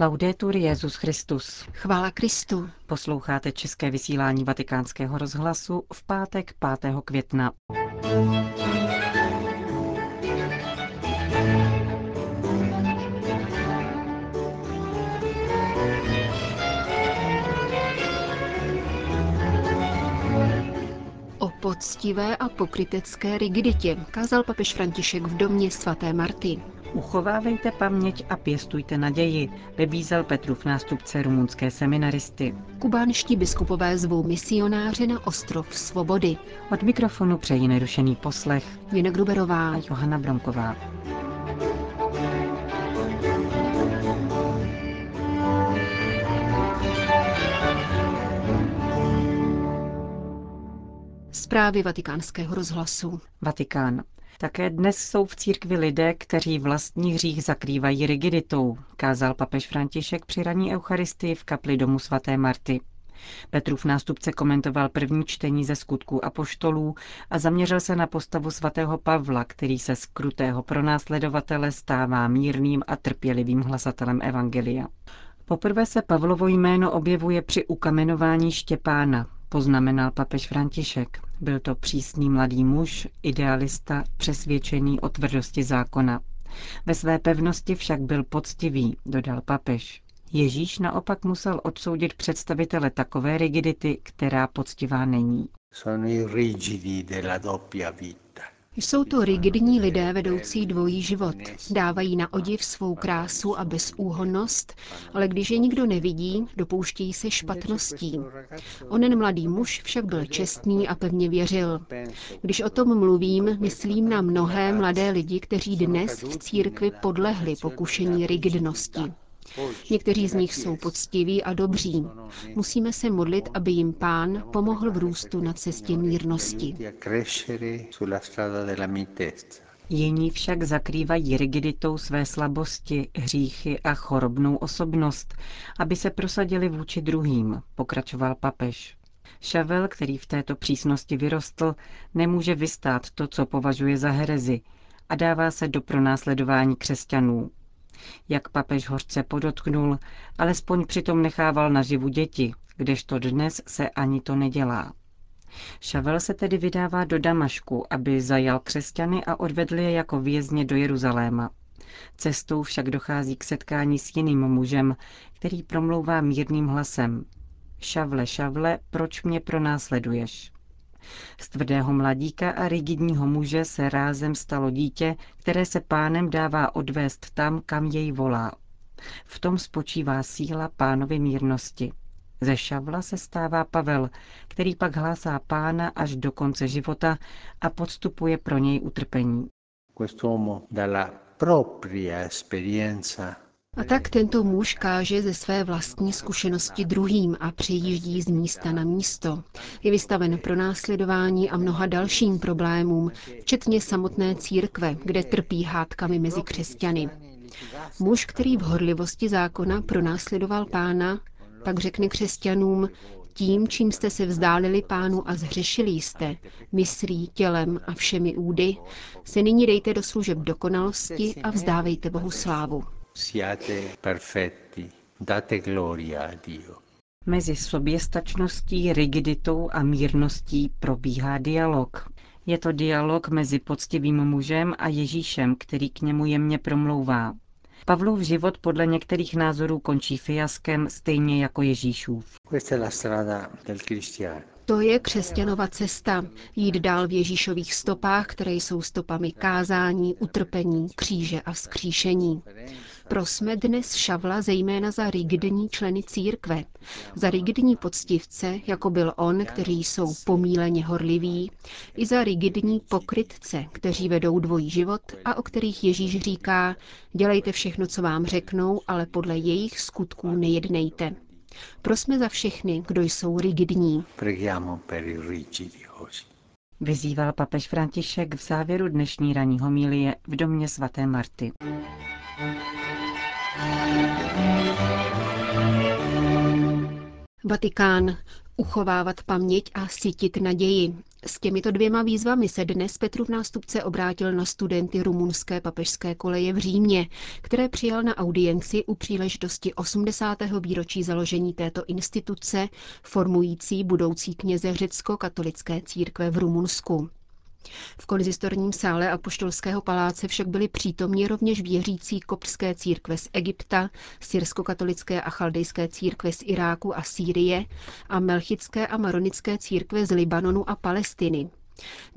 Laudetur Jezus Christus. Chvála Kristu. Posloucháte české vysílání Vatikánského rozhlasu v pátek 5. května. O poctivé a pokrytecké rigiditě kázal papež František v domě svaté Marty. Uchovávejte paměť a pěstujte naději, vybízel Petrův nástupce rumunské seminaristy. Kubánští biskupové zvou misionáře na ostrov svobody. Od mikrofonu přejí nerušený poslech Jena Gruberová. a Johana Bromková. Zprávy vatikánského rozhlasu. Vatikán. Také dnes jsou v církvi lidé, kteří vlastní hřích zakrývají rigiditou, kázal papež František při raní eucharistii v kapli domu svaté Marty. Petrův nástupce komentoval první čtení ze skutků apoštolů a zaměřil se na postavu svatého Pavla, který se z krutého pronásledovatele stává mírným a trpělivým hlasatelem Evangelia. Poprvé se Pavlovo jméno objevuje při ukamenování Štěpána, poznamenal papež František. Byl to přísný mladý muž, idealista, přesvědčený o tvrdosti zákona. Ve své pevnosti však byl poctivý, dodal papež. Ježíš naopak musel odsoudit představitele takové rigidity, která poctivá není. Jsou to rigidní lidé vedoucí dvojí život. Dávají na odiv svou krásu a bezúhonnost, ale když je nikdo nevidí, dopouštějí se špatností. Onen mladý muž však byl čestný a pevně věřil. Když o tom mluvím, myslím na mnohé mladé lidi, kteří dnes v církvi podlehli pokušení rigidnosti. Někteří z nich jsou poctiví a dobří. Musíme se modlit, aby jim pán pomohl v růstu na cestě mírnosti. Jiní však zakrývají rigiditou své slabosti, hříchy a chorobnou osobnost, aby se prosadili vůči druhým, pokračoval papež. Šavel, který v této přísnosti vyrostl, nemůže vystát to, co považuje za herezi a dává se do pronásledování křesťanů, jak papež hořce podotknul, alespoň přitom nechával naživu děti, kdežto dnes se ani to nedělá. Šavel se tedy vydává do Damašku, aby zajal křesťany a odvedl je jako vězně do Jeruzaléma. Cestou však dochází k setkání s jiným mužem, který promlouvá mírným hlasem. Šavle, šavle, proč mě pronásleduješ? Z tvrdého mladíka a rigidního muže se rázem stalo dítě, které se pánem dává odvést tam, kam jej volá. V tom spočívá síla pánovy mírnosti. Ze šavla se stává Pavel, který pak hlásá pána až do konce života a podstupuje pro něj utrpení. A tak tento muž káže ze své vlastní zkušenosti druhým a přejíždí z místa na místo. Je vystaven pro následování a mnoha dalším problémům, včetně samotné církve, kde trpí hádkami mezi křesťany. Muž, který v horlivosti zákona pronásledoval pána, pak řekne křesťanům, tím, čím jste se vzdálili pánu a zhřešili jste, myslí, tělem a všemi údy, se nyní dejte do služeb dokonalosti a vzdávejte Bohu slávu. Siate perfetti, date gloria a Dio. Mezi soběstačností, rigiditou a mírností probíhá dialog. Je to dialog mezi poctivým mužem a Ježíšem, který k němu jemně promlouvá. Pavlův život podle některých názorů končí fiaskem stejně jako Ježíšův. Questa è la strada del cristiano. To je křesťanova cesta, jít dál v Ježíšových stopách, které jsou stopami kázání, utrpení, kříže a vzkříšení. Prosme dnes Šavla zejména za rigidní členy církve, za rigidní poctivce, jako byl on, kteří jsou pomíleně horliví, i za rigidní pokrytce, kteří vedou dvojí život a o kterých Ježíš říká, dělejte všechno, co vám řeknou, ale podle jejich skutků nejednejte. Prosme za všechny, kdo jsou rigidní. Preghiamo per i rigidi oggi. Vyzýval papež František v závěru dnešní ranní homilie v domě svaté Marty. Vatikán. Uchovávat paměť a sítit naději. S těmito dvěma výzvami se dnes Petrův nástupce obrátil na studenty rumunské papežské koleje v Římě, které přijal na audienci u příležitosti 80. výročí založení této instituce, formující budoucí kněze řecko-katolické církve v Rumunsku. V konzistorním sále Apoštolského paláce však byli přítomni rovněž věřící koptské církve z Egypta, syrsko-katolické a chaldejské církve z Iráku a Sýrie a melchické a maronické církve z Libanonu a Palestiny.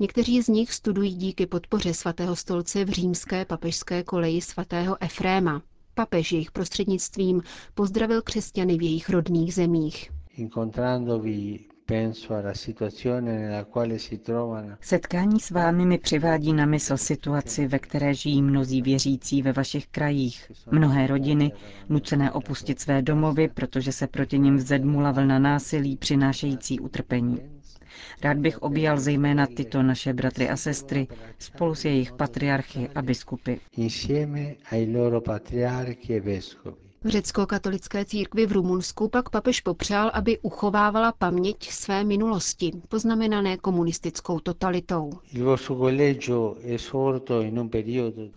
Někteří z nich studují díky podpoře svatého stolce v římské papežské koleji svatého Efréma. Papež jejich prostřednictvím pozdravil křesťany v jejich rodných zemích. Setkání s vámi mi přivádí na mysl situaci, ve které žijí mnozí věřící ve vašich krajích. Mnohé rodiny, nucené opustit své domovy, protože se proti nim vzedmula vlna násilí přinášející utrpení. Rád bych objal zejména tyto naše bratry a sestry spolu s jejich patriarchy a biskupy. V řecko-katolické církvi v Rumunsku pak papež popřál, aby uchovávala paměť své minulosti, poznamenané komunistickou totalitou.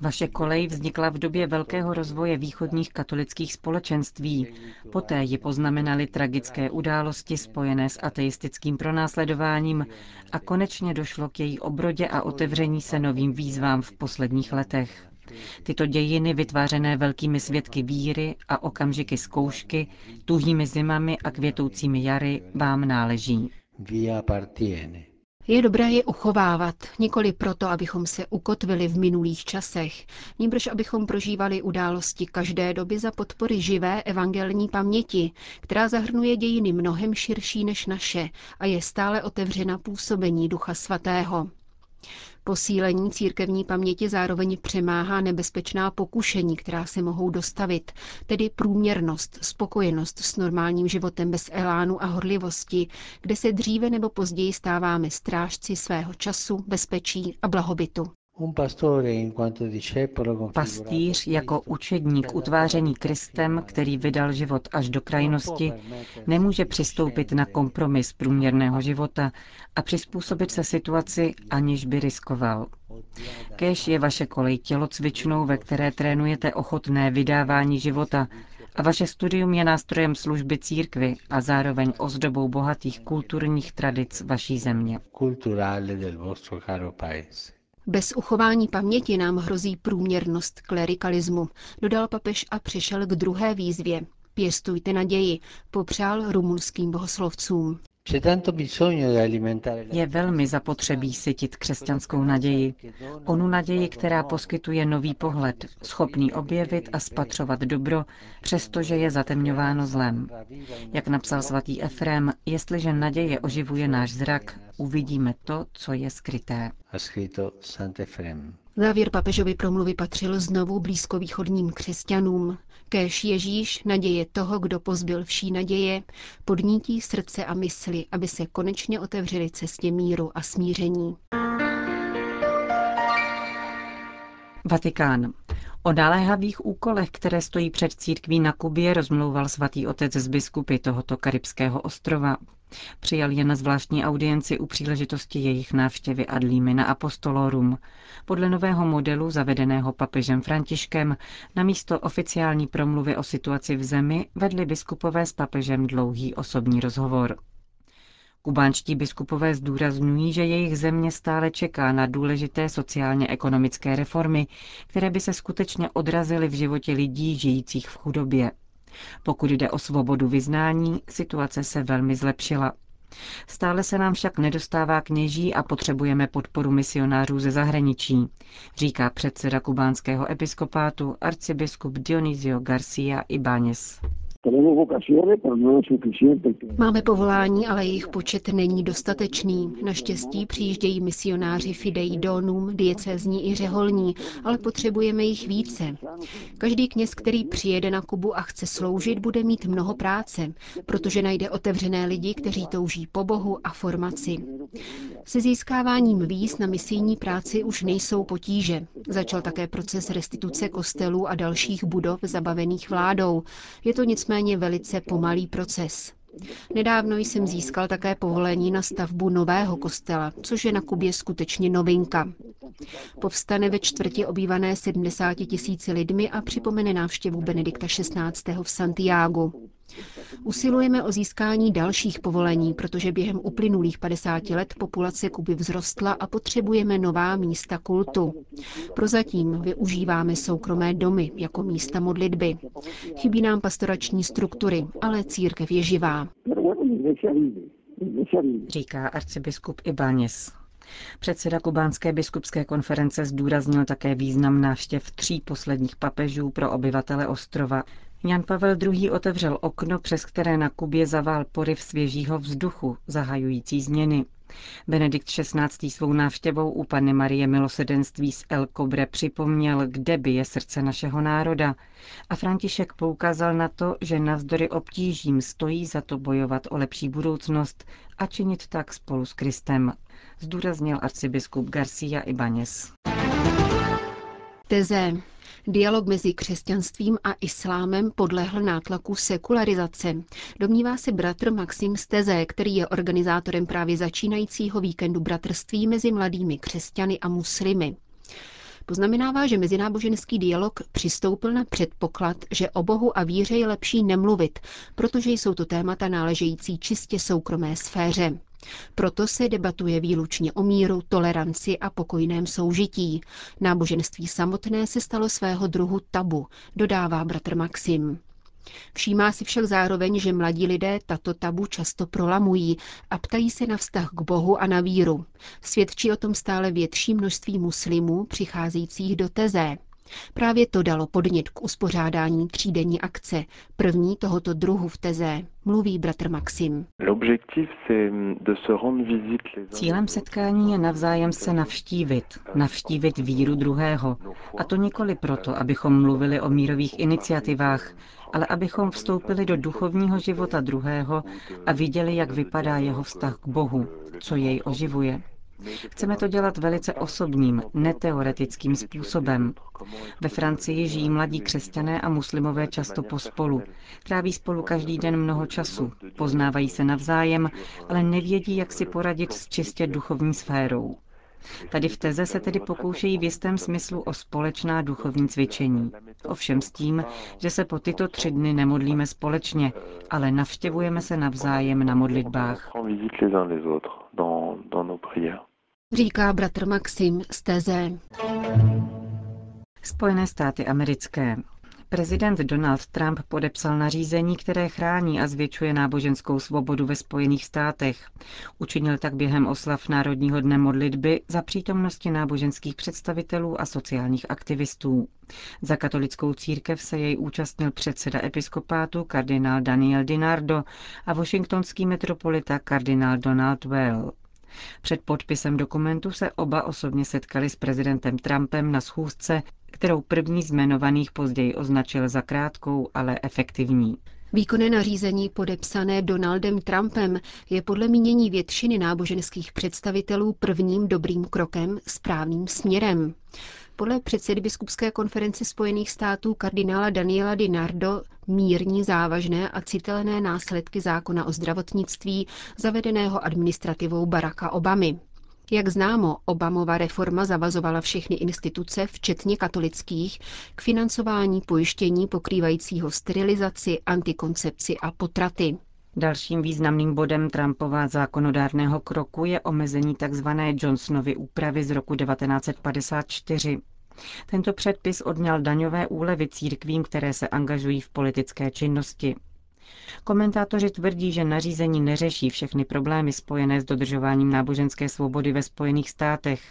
Vaše kolej vznikla v době velkého rozvoje východních katolických společenství. Poté ji poznamenaly tragické události spojené s ateistickým pronásledováním a konečně došlo k její obrodě a otevření se novým výzvám v posledních letech. Tyto dějiny, vytvářené velkými svědky víry a okamžiky zkoušky, tuhými zimami a květoucími jary, vám náleží. Je dobré je uchovávat, nikoli proto, abychom se ukotvili v minulých časech, níbrž abychom prožívali události každé doby za podpory živé evangelní paměti, která zahrnuje dějiny mnohem širší než naše a je stále otevřena působení Ducha Svatého. Posílení církevní paměti zároveň přemáhá nebezpečná pokušení, která se mohou dostavit, tedy průměrnost, spokojenost s normálním životem bez elánu a horlivosti, kde se dříve nebo později stáváme strážci svého času, bezpečí a blahobytu. Pastýř jako učedník utvářený Kristem, který vydal život až do krajnosti, nemůže přistoupit na kompromis průměrného života a přizpůsobit se situaci, aniž by riskoval. Kéž je vaše kolej tělocvičnou, ve které trénujete ochotné vydávání života a vaše studium je nástrojem služby církvy a zároveň ozdobou bohatých kulturních tradic vaší země. Bez uchování paměti nám hrozí průměrnost klerikalismu, dodal papež a přišel k druhé výzvě. Pěstujte naději, popřál rumunským bohoslovcům. Je velmi zapotřebí sytit křesťanskou naději. Onu naději, která poskytuje nový pohled, schopný objevit a spatřovat dobro, přestože je zatemňováno zlem. Jak napsal svatý Efrem, jestliže naděje oživuje náš zrak, uvidíme to, co je skryté. Závěr papežovy promluvy patřil znovu blízkovýchodním křesťanům. Kéž Ježíš, naděje toho, kdo pozbyl vší naděje, podnítí srdce a mysli, aby se konečně otevřeli cestě míru a smíření. Vatikán. O naléhavých úkolech, které stojí před církví na Kubě, rozmlouval svatý otec z biskupy tohoto karibského ostrova. Přijal je na zvláštní audienci u příležitosti jejich návštěvy ad limina apostolorum. Podle nového modelu zavedeného papežem Františkem na místo oficiální promluvy o situaci v zemi vedli biskupové s papežem dlouhý osobní rozhovor. Kubánští biskupové zdůrazňují, že jejich země stále čeká na důležité sociálně-ekonomické reformy, které by se skutečně odrazily v životě lidí žijících v chudobě. Pokud jde o svobodu vyznání, situace se velmi zlepšila. Stále se nám však nedostává kněží a potřebujeme podporu misionářů ze zahraničí, říká předseda kubánského episkopátu arcibiskup Dionisio Garcia Ibáñez. Máme povolání, ale jejich počet není dostatečný. Naštěstí přijíždějí misionáři Fidei Donum, diecézní i řeholní, ale potřebujeme jich více. Každý kněz, který přijede na Kubu a chce sloužit, bude mít mnoho práce, protože najde otevřené lidi, kteří touží po Bohu a formaci. Se získáváním víz na misijní práci už nejsou potíže. Začal také proces restituce kostelů a dalších budov zabavených vládou. Je to nicméně velice pomalý proces. Nedávno jsem získal také povolení na stavbu nového kostela, což je na Kubě skutečně novinka. Povstane ve čtvrti obývané 70 tisíci lidmi a připomene návštěvu Benedikta XVI. v Santiago. Usilujeme o získání dalších povolení, protože během uplynulých 50 let populace Kuby vzrostla a potřebujeme nová místa kultu. Prozatím využíváme soukromé domy jako místa modlitby. Chybí nám pastorační struktury, ale církev je živá. Říká arcibiskup Ibáněz. Předseda kubánské biskupské konference zdůraznil také význam návštěv tří posledních papežů pro obyvatele ostrova. Jan Pavel II. otevřel okno, přes které na Kubě zavál poryv svěžího vzduchu, zahajující změny. Benedikt XVI. svou návštěvou u Panny Marie milosedenství z El Cobre připomněl, kde by je srdce našeho národa. A František poukázal na to, že navzdory obtížím stojí za to bojovat o lepší budoucnost a činit tak spolu s Kristem, zdůraznil arcibiskup Garcia Ibanes. Teze. Dialog mezi křesťanstvím a islámem podlehl nátlaku sekularizace. Domnívá se bratr Maxim Steze, který je organizátorem právě začínajícího víkendu bratrství mezi mladými křesťany a muslimy. Poznamenává, že mezináboženský dialog přistoupil na předpoklad, že o Bohu a víře je lepší nemluvit, protože jsou to témata náležející čistě soukromé sféře. Proto se debatuje výlučně o míru, toleranci a pokojném soužití. Náboženství samotné se stalo svého druhu tabu, dodává bratr Maxim. Všímá si však zároveň, že mladí lidé tato tabu často prolamují a ptají se na vztah k Bohu a na víru. Svědčí o tom stále větší množství muslimů přicházejících do teze. Právě to dalo podnět k uspořádání třídenní akce, první tohoto druhu v Teze, mluví bratr Maxim. Cílem setkání je navzájem se navštívit, navštívit víru druhého. A to nikoli proto, abychom mluvili o mírových iniciativách, ale abychom vstoupili do duchovního života druhého a viděli, jak vypadá jeho vztah k Bohu, co jej oživuje. Chceme to dělat velice osobním, neteoretickým způsobem. Ve Francii žijí mladí křesťané a muslimové často pospolu. Tráví spolu každý den mnoho času, poznávají se navzájem, ale nevědí, jak si poradit s čistě duchovní sférou. Tady v teze se tedy pokoušejí v jistém smyslu o společná duchovní cvičení. Ovšem s tím, že se po tyto tři dny nemodlíme společně, ale navštěvujeme se navzájem na modlitbách říká bratr Maxim z Teze. Spojené státy americké. Prezident Donald Trump podepsal nařízení, které chrání a zvětšuje náboženskou svobodu ve Spojených státech. Učinil tak během oslav Národního dne modlitby za přítomnosti náboženských představitelů a sociálních aktivistů. Za katolickou církev se jej účastnil předseda episkopátu kardinál Daniel Dinardo a washingtonský metropolita kardinál Donald Well. Před podpisem dokumentu se oba osobně setkali s prezidentem Trumpem na schůzce, kterou první z jmenovaných později označil za krátkou, ale efektivní. Výkonné nařízení podepsané Donaldem Trumpem je podle mínění většiny náboženských představitelů prvním dobrým krokem správným směrem. Podle předsedy biskupské konference Spojených států kardinála Daniela Di Nardo mírní závažné a citelné následky zákona o zdravotnictví zavedeného administrativou Baracka Obamy. Jak známo, Obamova reforma zavazovala všechny instituce, včetně katolických, k financování pojištění pokrývajícího sterilizaci, antikoncepci a potraty. Dalším významným bodem Trumpova zákonodárného kroku je omezení tzv. Johnsonovy úpravy z roku 1954. Tento předpis odňal daňové úlevy církvím, které se angažují v politické činnosti. Komentátoři tvrdí, že nařízení neřeší všechny problémy spojené s dodržováním náboženské svobody ve Spojených státech.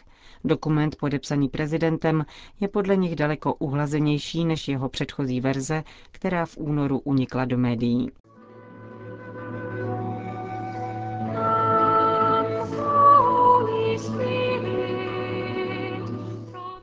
Dokument podepsaný prezidentem je podle nich daleko uhlazenější než jeho předchozí verze, která v únoru unikla do médií.